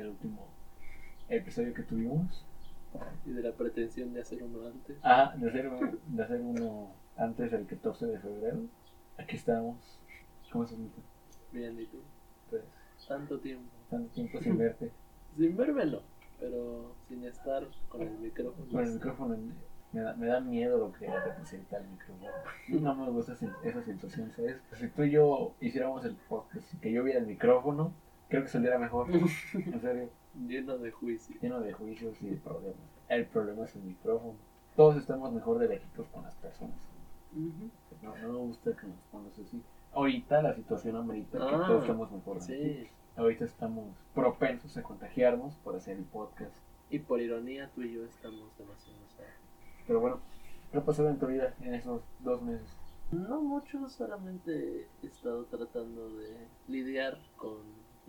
del último episodio que tuvimos. Y de la pretensión de hacer uno antes. Ah, de hacer, de hacer uno antes del 14 de febrero. Aquí estamos. ¿Cómo se siente? Bien, ¿y tú? Pues, Tanto tiempo. tanto tiempo sin verte. Sin vérmelo, pero sin estar con el micrófono. Con el micrófono me da, me da miedo lo que representa el micrófono. No me gusta esa, sensación, ¿sabes? Si tú y yo hiciéramos el podcast y que yo viera el micrófono, creo que saliera mejor. En serio, Lleno de juicio. lleno de juicios y de problemas. El problema es el micrófono. Todos estamos mejor de lejitos con las personas. Ujú. No, no me gusta que nos pongas así. Ahorita la situación amerita que Ah, todos estamos mejor. Sí, lejitos. Ahorita estamos propensos a contagiarnos por hacer el podcast. y por ironía tú y yo estamos demasiado sanos. Pero bueno, ¿qué ha pasado en tu vida en esos dos meses? No mucho, solamente he estado tratando de lidiar con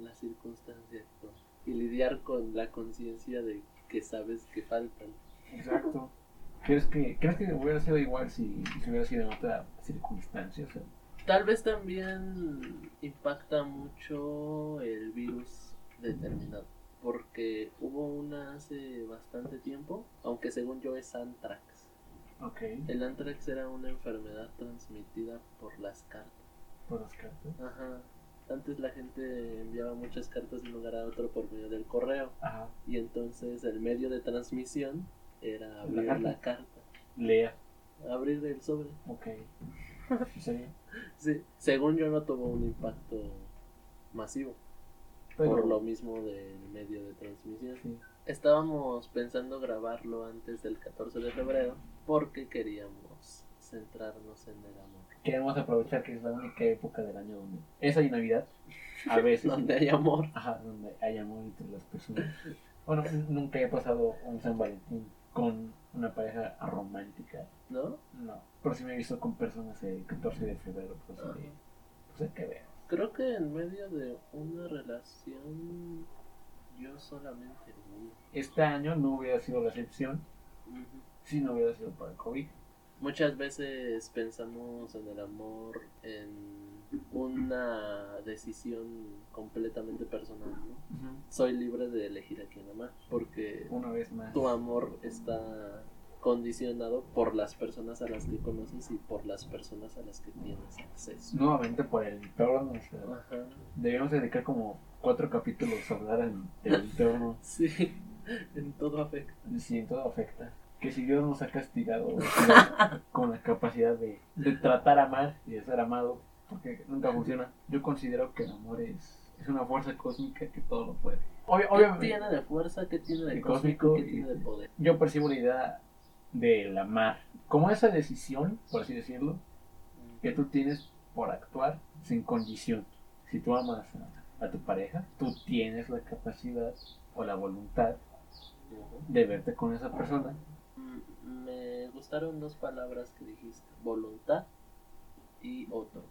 la circunstancia actual y lidiar con la conciencia de que sabes que faltan. Exacto. ¿Crees que, ¿Crees que hubiera sido igual si, si hubiera sido en otra circunstancia? O sea, Tal vez también impacta mucho el virus determinado, porque hubo una hace bastante tiempo, aunque según yo es anthrax. ok, El anthrax era una enfermedad transmitida por las cartas. por las cartas. Ajá. Antes la gente enviaba muchas cartas de un lugar a otro por medio del correo. Ajá. Y entonces el medio de transmisión era abrir carta. la carta. Lea. Abrir el sobre. Ok. Sí. Sí. Según yo no tuvo un impacto masivo. Pero, Por lo mismo del medio de transmisión. sí. Estábamos pensando grabarlo antes del 14 de febrero porque queríamos centrarnos en el amor. Queremos aprovechar que es la única época del año donde esa y Navidad, a veces, Donde hay amor. ajá, donde hay amor entre las personas. Bueno, nunca he pasado un San Valentín con una pareja romántica. ¿No? No, pero sí me he visto con personas el 14 de febrero, pues, pues hay que ver. Creo que en medio de una relación yo solamente. Este año no hubiera sido la excepción Ujú. si no hubiera sido por el COVID. Muchas veces pensamos en el amor en una decisión completamente personal, ¿no? Soy libre de elegir a quién amar, porque Una vez más. tu amor está condicionado por las personas a las que conoces y por las personas a las que tienes acceso. Nuevamente por el entorno. o sea, Ajá. debemos dedicar como cuatro capítulos a hablar en- del entorno. Sí, en todo afecta. Si en todo afecta. Que si Dios nos ha castigado o con la capacidad de, de tratar a amar y de ser amado, porque nunca funciona. Yo considero que el amor es, es una fuerza cósmica que todo lo puede. Obvia- ¿Qué obviamente, tiene de fuerza? ¿Qué tiene de cósmico? cósmico ¿Qué y- tiene de poder? yo percibo la idea del amar como esa decisión, por así decirlo, que tú tienes por actuar sin condición. Si tú amas a, a tu pareja, tú tienes la capacidad o la voluntad de verte con esa persona. Me gustaron dos palabras que dijiste, voluntad y otro,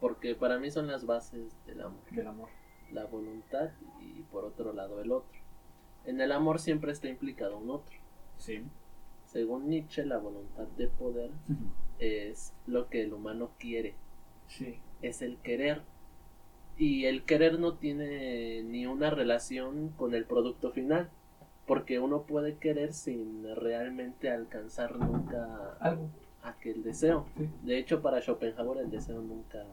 porque para mí son las bases del amor, del amor. la voluntad y por otro lado el otro. En el amor siempre está implicado un otro. Sí. Según Nietzsche, la voluntad de poder es lo que el humano quiere, Sí. es el querer. Y el querer no tiene ni una relación con el producto final, porque uno puede querer sin realmente alcanzar nunca Algo aquel deseo. Sí. De hecho, para Schopenhauer el deseo nunca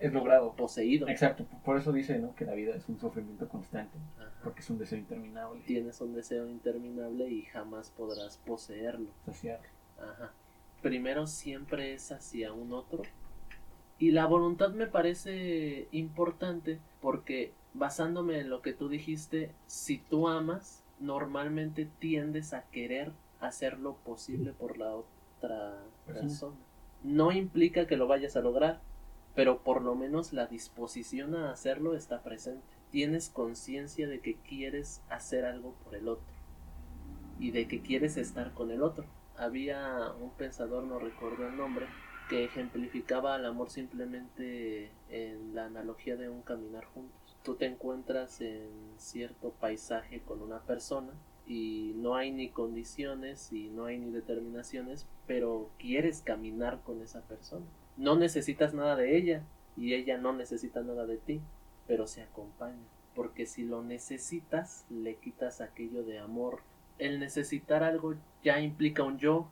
es logrado. poseído. Exacto. Por eso dice ¿no? que la vida es un sufrimiento constante, Ajá. porque es un deseo interminable. Tienes un deseo interminable y jamás podrás poseerlo. Saciar. Ajá. Primero siempre es hacia un otro. Y la voluntad me parece importante porque basándome en lo que tú dijiste, si tú amas, normalmente tiendes a querer hacer lo posible por la otra Persona. No implica que lo vayas a lograr, pero por lo menos la disposición a hacerlo está presente. Tienes conciencia de que quieres hacer algo por el otro y de que quieres estar con el otro. Había un pensador, no recuerdo el nombre, que ejemplificaba al amor simplemente en la analogía de un caminar juntos. Tú te encuentras en cierto paisaje con una persona y no hay ni condiciones y no hay ni determinaciones, pero quieres caminar con esa persona. No necesitas nada de ella y ella no necesita nada de ti, pero se acompaña. Porque si lo necesitas, le quitas aquello de amor. El necesitar algo ya implica un yo.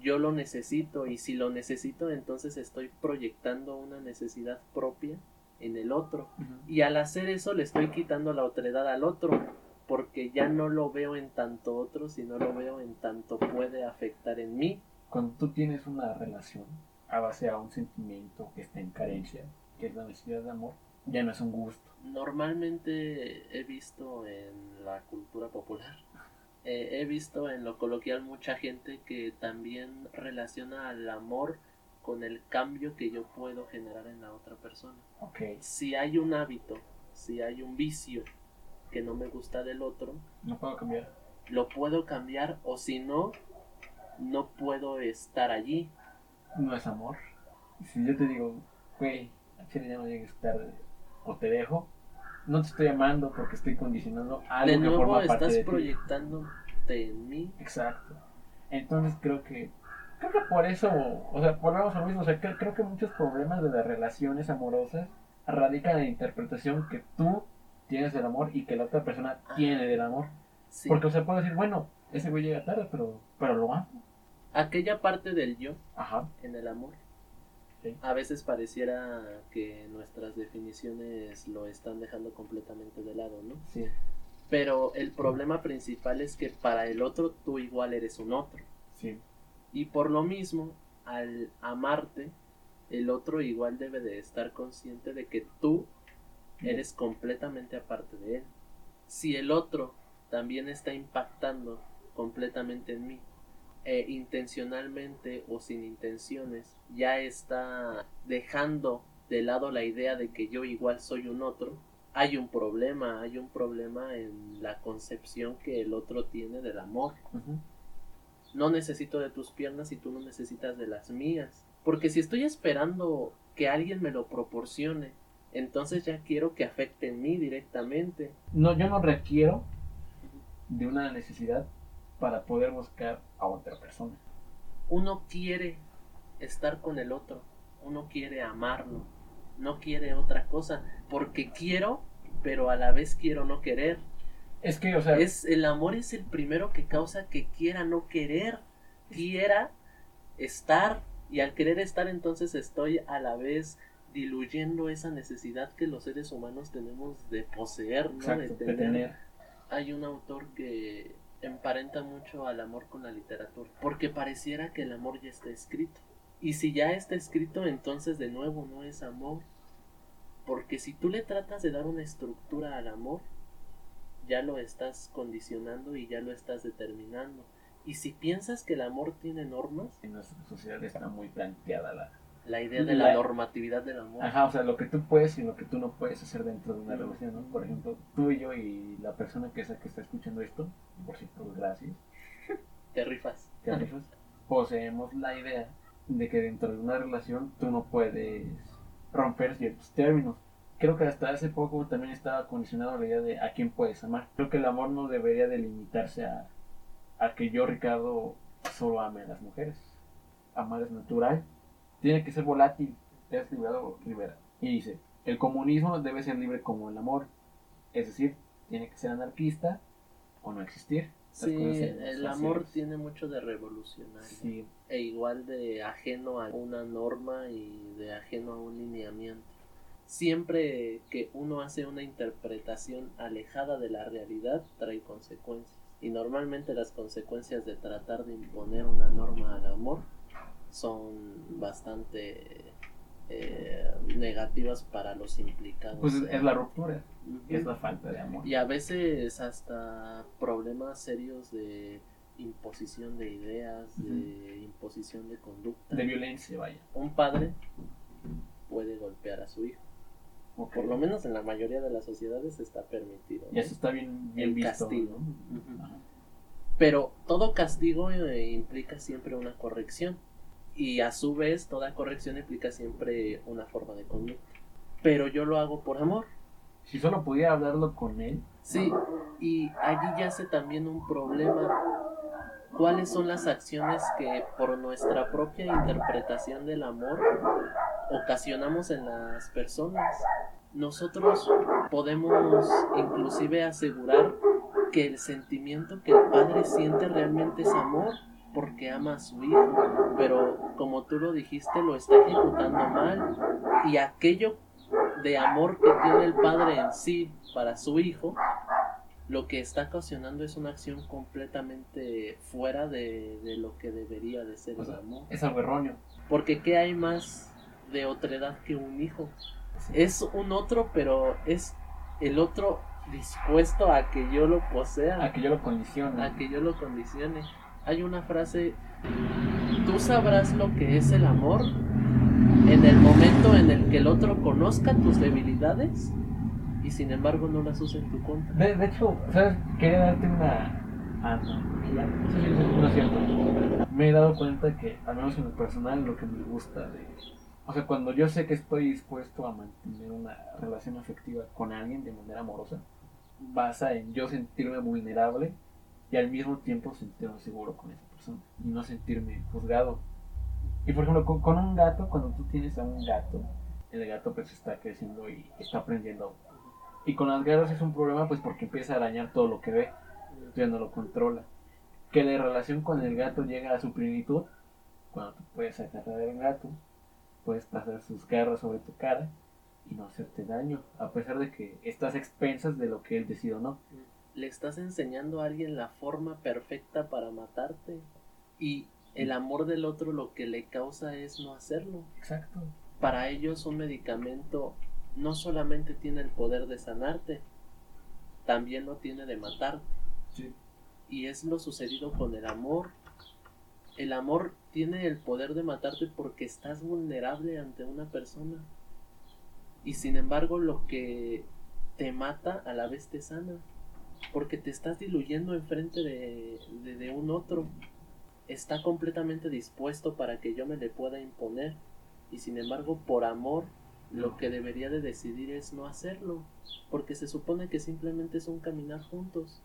Yo lo necesito y si lo necesito, entonces estoy proyectando una necesidad propia en el otro. Y al hacer eso le estoy quitando la otredad al otro, porque ya no lo veo en tanto otro, sino lo veo en tanto puede afectar en mí. Cuando tú tienes una relación a base a un sentimiento que está en carencia, que es la necesidad de amor, ya no es un gusto. Normalmente he visto en la cultura popular, eh, he visto en lo coloquial mucha gente que también relaciona al amor con el cambio que yo puedo generar en la otra persona. Okay. Si hay un hábito, si hay un vicio que no me gusta del otro, no puedo cambiar. Lo puedo cambiar o si no, no puedo estar allí. No es amor. Si yo te digo, güey, a ya no llegues tarde o te dejo, no te estoy amando porque estoy condicionando algo de nuevo que forma estás de proyectándote en mí. Exacto. Entonces creo que creo que por eso, o sea, volvemos a lo mismo, o sea, creo, que muchos problemas de las relaciones amorosas radican en la interpretación que tú tienes del amor y que la otra persona tiene del amor. Porque, o sea, puedo decir, bueno, ese güey llega tarde, pero, pero lo amo. Aquella parte del yo Ajá. en el amor. A veces pareciera que nuestras definiciones lo están dejando completamente de lado, ¿no? Sí. Pero el problema principal es que para el otro tú igual eres un otro. Sí. Y por lo mismo, al amarte, el otro igual debe de estar consciente de que tú eres completamente aparte de él. Si el otro también está impactando completamente en mí, e intencionalmente o sin intenciones, ya está dejando de lado la idea de que yo igual soy un otro, hay un problema, hay un problema en la concepción que el otro tiene del amor. No necesito de tus piernas y tú no necesitas de las mías. Porque si estoy esperando que alguien me lo proporcione, entonces ya quiero que afecte en mí directamente. No, yo no requiero de una necesidad para poder buscar a otra persona. Uno quiere estar con el otro, uno quiere amarlo, no quiere otra cosa, porque quiero, pero a la vez quiero no querer. Es que, o sea. Es, el amor es el primero que causa que quiera no querer. Quiera estar. Y al querer estar, entonces estoy a la vez diluyendo esa necesidad que los seres humanos tenemos de poseer, ¿no? de, tener. Hay un autor que emparenta mucho al amor con la literatura. Porque pareciera que el amor ya está escrito. Y si ya está escrito, entonces de nuevo no es amor. Porque si tú le tratas de dar una estructura al amor, ya lo estás condicionando y ya lo estás determinando. Y si piensas que el amor tiene normas... En nuestra sociedad está muy planteada la... La idea de la, normatividad del amor. Ajá, o sea, lo que tú puedes y lo que tú no puedes hacer dentro de una relación, ¿no? Por ejemplo, tú y yo y la persona que, es, que está escuchando esto, por cierto, gracias. Te rifas. Te rifas. Poseemos la idea de que dentro de una relación tú no puedes romper ciertos términos creo que hasta hace poco también estaba condicionado la idea de a quién puedes amar. Creo que el amor no debería delimitarse a, a que yo, Ricardo, solo ame a las mujeres. Amar es natural, tiene que ser volátil. Te has librado Rivera. Y dice, el comunismo debe ser libre como el amor. Es decir, tiene que ser anarquista o no existir. Sí, el amor tiene mucho de revolucionario. E igual de ajeno a una norma y de ajeno a un lineamiento siempre que uno hace una interpretación alejada de la realidad trae consecuencias. Y normalmente las consecuencias de tratar de imponer una norma al amor son bastante eh, negativas para los implicados. Pues es, la ruptura, es la falta de amor. Y a veces hasta problemas serios de imposición de ideas, de imposición de conducta. De violencia, vaya. Un padre puede golpear a su hijo por lo menos en la mayoría de las sociedades está permitido. Y eso está bien, bien El castigo. Pero todo castigo eh, implica siempre una corrección. Y a su vez, toda corrección implica siempre una forma de conducta. Pero yo lo hago por amor. Si solo pudiera hablarlo con él. Sí, y allí yace también un problema. ¿Cuáles son las acciones que por nuestra propia interpretación del amor ocasionamos en las personas. Nosotros podemos inclusive asegurar que el sentimiento que el padre siente realmente es amor porque ama a su hijo, pero como tú lo dijiste, lo está ejecutando mal y aquello de amor que tiene el padre en sí para su hijo, lo que está ocasionando es una acción completamente fuera de, lo que debería de ser el amor. Es algo erróneo. Porque ¿qué hay más de otra edad que un hijo? Es un otro, pero es el otro dispuesto a que yo lo posea. A que yo lo condicione. A que yo lo condicione. Hay una frase, tú sabrás lo que es el amor en el momento en el que el otro conozca tus debilidades y sin embargo no las usa en tu contra. De, hecho, ¿sabes? Quería darte una analogía, no sé si es cierto. Me he dado cuenta que, al menos en lo personal, lo que me gusta de... O sea, cuando yo sé que estoy dispuesto a mantener una relación afectiva con alguien de manera amorosa, basa en yo sentirme vulnerable y al mismo tiempo sentirme seguro con esa persona y no sentirme juzgado. Y por ejemplo, con, un gato, cuando tú tienes a un gato, el gato pues está creciendo y está aprendiendo. Y con las garras es un problema pues porque empieza a arañar todo lo que ve, ya no lo controla. Que la relación con el gato llega a su plenitud cuando tú puedes agarrar al gato, puedes pasar sus garras sobre tu cara y no hacerte daño, a pesar de que estás expensas de lo que él decide o no le estás enseñando a alguien la forma perfecta para matarte y el amor del otro lo que le causa es no hacerlo. Exacto. Para ellos un medicamento no solamente tiene el poder de sanarte, también lo tiene de matarte. Sí. Y es lo sucedido con el amor. El amor tiene el poder de matarte porque estás vulnerable ante una persona. Y sin embargo lo que te mata a la vez te sana porque te estás diluyendo enfrente de, de, un otro. Está completamente dispuesto para que yo me le pueda imponer y sin embargo por amor lo que debería de decidir es no hacerlo, porque se supone que simplemente es un caminar juntos.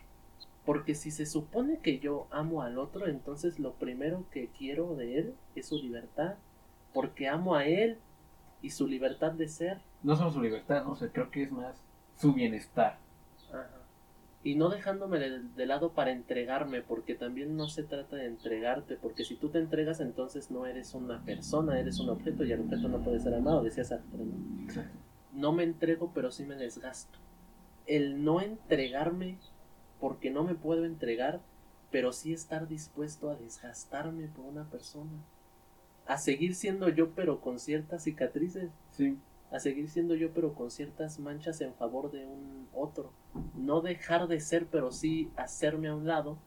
Porque si se supone que yo amo al otro, entonces lo primero que quiero de él es su libertad, porque amo a él y su libertad de ser. No solo su libertad, no sé, creo que es más su bienestar. Ajá y no dejándome de, lado para entregarme, porque también no se trata de entregarte, porque si tú te entregas entonces no eres una persona, eres un objeto y el objeto no puede ser amado, decía Sartre. ¿no? no me entrego, pero sí me desgasto. El no entregarme, porque no me puedo entregar, pero sí estar dispuesto a desgastarme por una persona. A seguir siendo yo, pero con ciertas cicatrices. Sí a seguir siendo yo pero con ciertas manchas en favor de un otro. No dejar de ser pero sí hacerme a un lado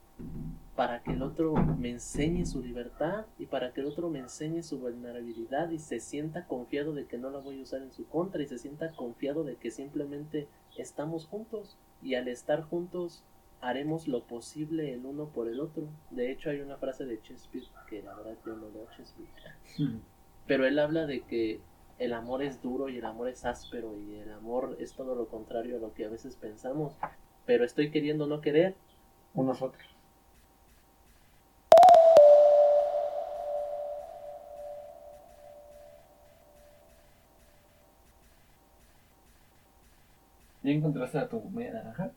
para que el otro me enseñe su libertad y para que el otro me enseñe su vulnerabilidad y se sienta confiado de que no la voy a usar en su contra y se sienta confiado de que simplemente estamos juntos y al estar juntos haremos lo posible el uno por el otro. De hecho hay una frase de Shakespeare que la verdad yo no leo Shakespeare. Pero él habla de que el amor es duro y el amor es áspero y el amor es todo lo contrario a lo que a veces pensamos. Pero estoy queriendo no querer. Unos otros. ¿Ya encontraste a tu media naranja?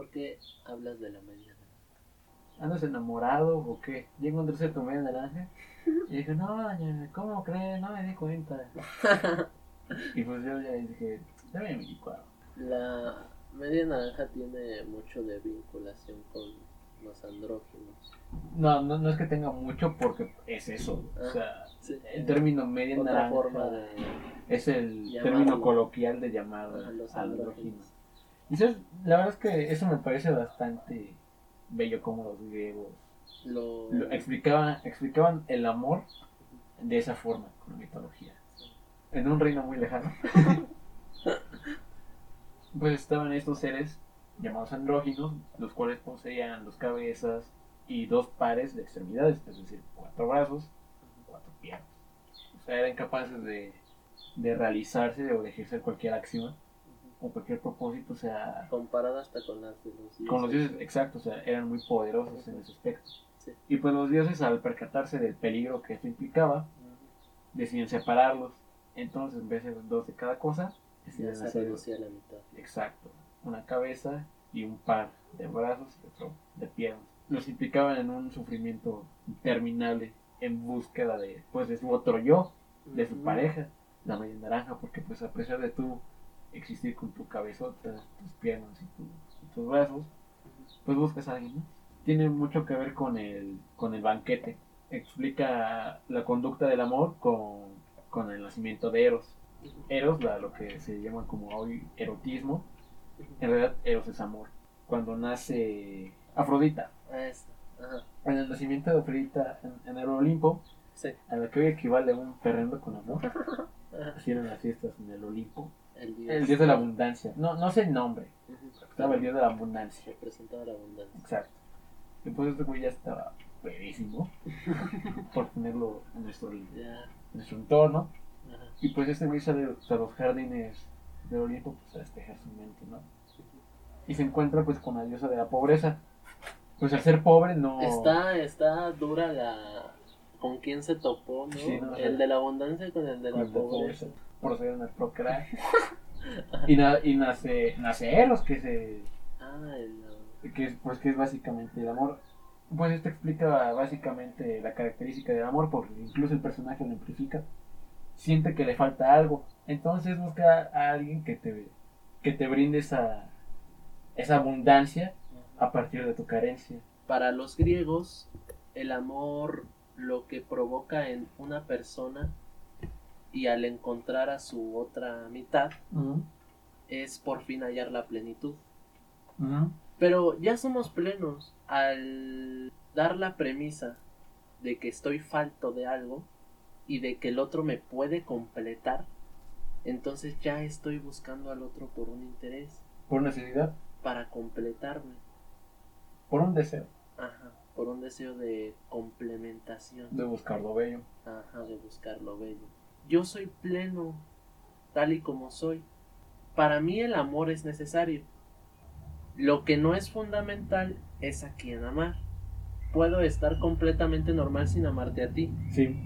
¿Por qué hablas de la media naranja? ¿Andas enamorado o qué? ¿Ya encontraste a tu media naranja? Y dije, no, ¿cómo crees? No me di cuenta. y pues yo ya dije, ya me di cuenta. La media naranja tiene mucho de vinculación con los andróginos. No, no, no es que tenga mucho porque es eso. o ah, sea, el término media naranja es el término coloquial de llamar a los andróginos. Y la verdad es que eso me parece bastante bello como los griegos lo... explicaban, explicaban el amor de esa forma, con la mitología. En un reino muy lejano. pues estaban estos seres llamados andróginos, los cuales poseían dos cabezas y dos pares de extremidades, es decir, cuatro brazos, cuatro piernas. O sea, eran capaces de, de realizarse o de ejercer cualquier acción o cualquier propósito, o sea... Comparada hasta con las de los dioses. Con los dioses, exacto, o sea, eran muy poderosos en ese aspecto. Y pues los dioses al percatarse del peligro que esto implicaba, deciden separarlos. Entonces en vez de dos de cada cosa, deciden Ya hacer- la mitad. Exacto. Una cabeza y un par de brazos y otro de piernas. Los implicaban en un sufrimiento interminable en búsqueda de, pues, de su otro yo, de su pareja, la media naranja, porque pues a pesar de tú existir con tu cabezota, tus piernas y, tu- y tus brazos, pues buscas a alguien más. Tiene mucho que ver con el, con el banquete. Explica la conducta del amor con, con el nacimiento de Eros. Eros, la- lo que se llama como hoy erotismo, en realidad Eros es amor. Cuando nace Afrodita. Ajá. en el nacimiento de Afrodita en, en el Olimpo, Sí. a lo que hoy equivale a un perrendo con amor, eran las fiestas en el Olimpo. El dios. El dios de la abundancia, no, no sé el nombre, estaba el dios de la abundancia. Representaba la abundancia. Exacto. Y pues este güey ya estaba pedísimo, por ponerlo en nuestro, en Ya. nuestro entorno. Ajá. Y pues este güey sale a los jardines del Olimpo pues, a despejar su mente, ¿no? Y se encuentra pues con la diosa de la pobreza. Pues al ser pobre no... Está, está dura la. ¿Con quién se topó, no? Sí, no, el de la abundancia con el de la pobreza. Proceden a procrear. y, na- y nace, nace Eros, que se... Ah, el. que es, pues que es básicamente el amor. Pues esto explica básicamente la característica del amor, porque incluso el personaje lo amplifica. Siente que le falta algo, entonces busca a alguien que te, que te brinde esa, esa abundancia a partir de tu carencia. Para los griegos, el amor lo que provoca en una persona y al encontrar a su otra mitad es por fin hallar la plenitud. Pero ya somos plenos al dar la premisa de que estoy falto de algo y de que el otro me puede completar. Entonces ya estoy buscando al otro por un interés, Por necesidad, para completarme. por un deseo Ajá, por un deseo de complementación. de buscar lo bello. Ajá, de buscar lo bello. Yo soy pleno, tal y como soy. Para mí el amor es necesario. Lo que no es fundamental es a quién amar. Puedo estar completamente normal sin amarte a ti. Sí,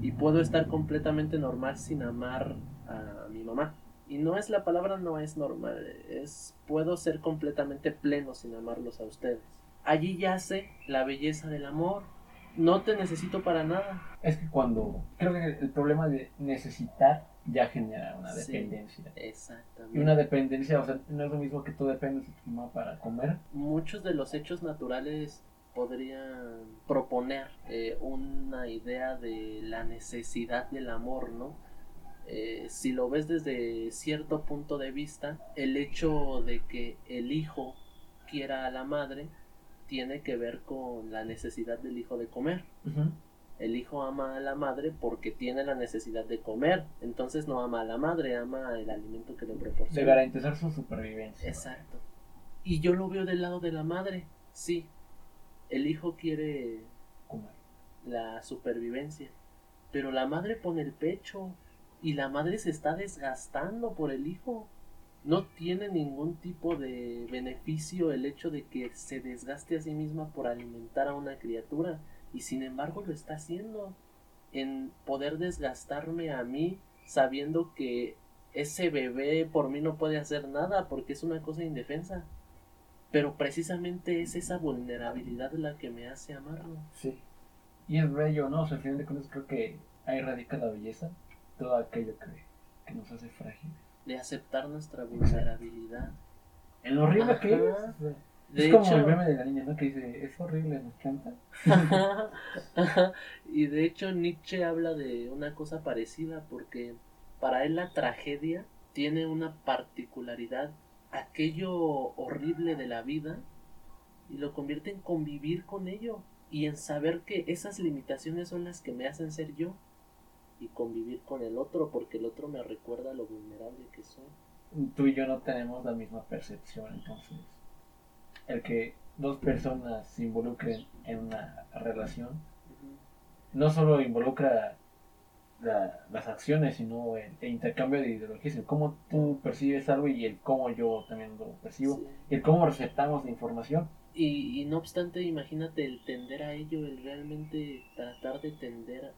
Y puedo estar completamente normal sin amar a mi mamá. Y no es la palabra no es normal, es puedo ser completamente pleno sin amarlos a ustedes. Allí yace la belleza del amor. No te necesito para nada. es que cuando creo que el problema de necesitar ya genera una Sí. dependencia. Exactamente. Y una dependencia, o sea, no es lo mismo que tú dependes de tu mamá para comer. muchos de los hechos naturales podrían proponer eh, una idea de la necesidad del amor, ¿no? Eh, si lo ves desde cierto punto de vista, el hecho de que el hijo quiera a la madre tiene que ver con la necesidad del hijo de comer. El hijo ama a la madre porque tiene la necesidad de comer, entonces no ama a la madre, ama el alimento que le De proporciona. garantizar su supervivencia. Exacto. Y yo lo veo del lado de la madre. Sí. El hijo quiere Comer. la supervivencia. Pero la madre pone el pecho. Y la madre se está desgastando por el hijo. No tiene ningún tipo de beneficio el hecho de que se desgaste a sí misma por alimentar a una criatura. Y sin embargo lo está haciendo. En poder desgastarme a mí sabiendo que ese bebé por mí no puede hacer nada porque es una cosa indefensa. Pero precisamente es esa vulnerabilidad la que me hace amarlo. Sí. Y es bello, ¿no? O sea, al final de cuentas creo que ahí radica la belleza. Todo aquello que, que nos hace frágiles. De aceptar nuestra vulnerabilidad. En lo horrible que es. Ajá. o sea, De es como el meme de la niña, ¿no? Que dice, es horrible, me encanta. y de hecho Nietzsche habla de una cosa parecida porque para él la tragedia tiene una particularidad, aquello horrible de la vida, y lo convierte en convivir con ello y en saber que esas limitaciones son las que me hacen ser yo y convivir con el otro porque el otro me recuerda lo vulnerable que soy. Tú y yo no tenemos la misma percepción, entonces. El que dos personas se involucren en una relación no solo involucra la- las acciones, sino el, el intercambio de ideologías, el cómo tú percibes algo y el cómo yo también lo percibo, Sí. el cómo receptamos la información. Y, y no obstante, imagínate el tender a ello, el realmente tratar de tender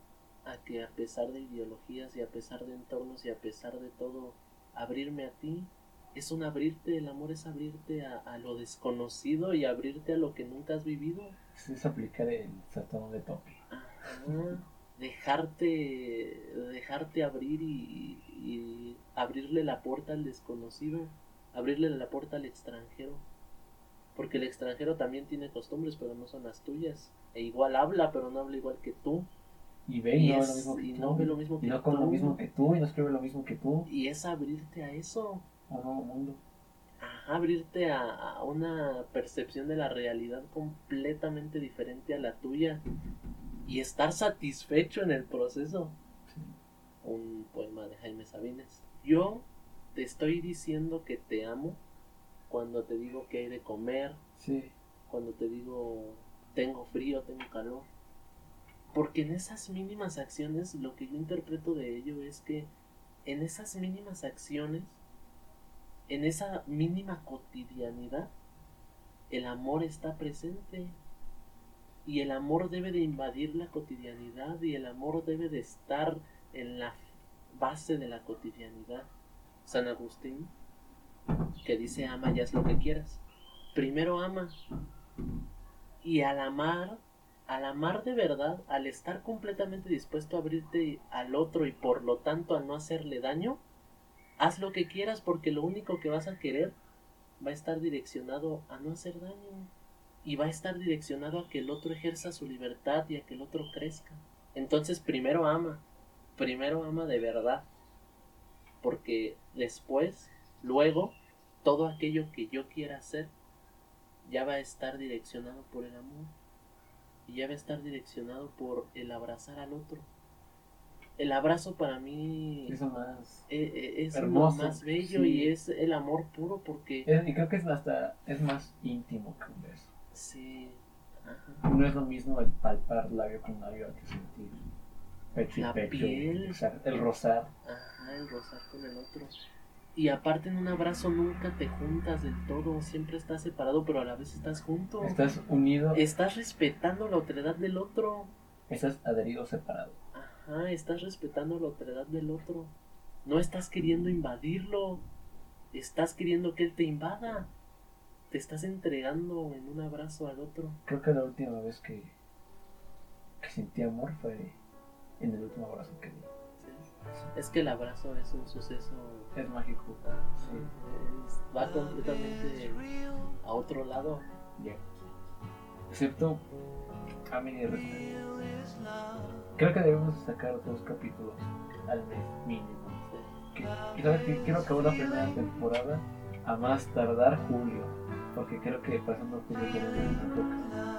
a que a pesar de ideologías y a pesar de entornos y a pesar de todo, abrirme a ti, es un abrirte, el amor es abrirte a, a lo desconocido y abrirte a lo que nunca has vivido. Es aplicar el Saturno de tope. Ajá. Dejarte, dejarte abrir y, y abrirle la puerta al desconocido, abrirle la puerta al extranjero. Porque el extranjero también tiene costumbres, pero no son las tuyas. E igual habla, pero no habla igual que tú. Y ve y, Y no ve es- lo mismo que y no ve lo mismo y que no come lo mismo que tú y no escribe lo mismo que tú. Y es abrirte a eso. A un nuevo mundo. Ajá, abrirte a, a una percepción de la realidad completamente diferente a la tuya. Y estar satisfecho en el proceso. Sí. Un poema de Jaime Sabines. Yo te estoy diciendo que te amo cuando te digo que hay de comer, Sí. cuando te digo tengo frío, tengo calor. Porque en esas mínimas acciones lo que yo interpreto de ello es que en esas mínimas acciones, en esa mínima cotidianidad, el amor está presente. Y el amor debe de invadir la cotidianidad y el amor debe de estar en la base de la cotidianidad. San Agustín, que dice ama ya es lo que quieras. Primero ama. Y al amar, al amar de verdad, al estar completamente dispuesto a abrirte al otro y por lo tanto a no hacerle daño, haz lo que quieras porque lo único que vas a querer va a estar direccionado a no hacer daño. Y va a estar direccionado a que el otro ejerza su libertad y a que el otro crezca. Entonces primero ama, primero ama de verdad. Porque después, luego, todo aquello que yo quiera hacer ya va a estar direccionado por el amor y ya va a estar direccionado por el abrazar al otro. El abrazo para mí Eso más. eh, eh, es lo más bello sí. y es el amor puro porque Es- y creo que es hasta es más íntimo que un beso. sí, ajá. No es lo mismo el palpar labio con labio que sentir pecho y La pecho. piel. El rozar. Ajá, el rozar con el otro. Y aparte en un abrazo nunca te juntas del todo, siempre estás separado, pero a la vez estás junto. Estás unido, Estás respetando la otredad del otro. estás adherido separado. Ajá, estás respetando la otredad del otro. No estás queriendo invadirlo. Estás queriendo que él te invada. Te estás entregando en un abrazo al otro. Creo que la última vez que, que sentí amor fue en el último abrazo que di. Es que el abrazo es un suceso. Es mágico. Sí, es- va completamente a otro lado. Ya. Excepto a mi. Creo que debemos de sacar dos capítulos al mes mínimo. Sí. Que quiero acabar la primera temporada a más tardar julio. Porque creo que pasando julio tenemos una época ba-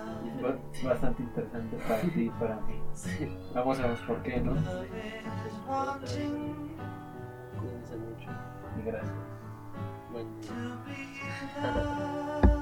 bastante interesante para ti y para mí. Sí. Vamos a ver por qué, ¿no? Cuídense mucho. Y gracias. Buen Love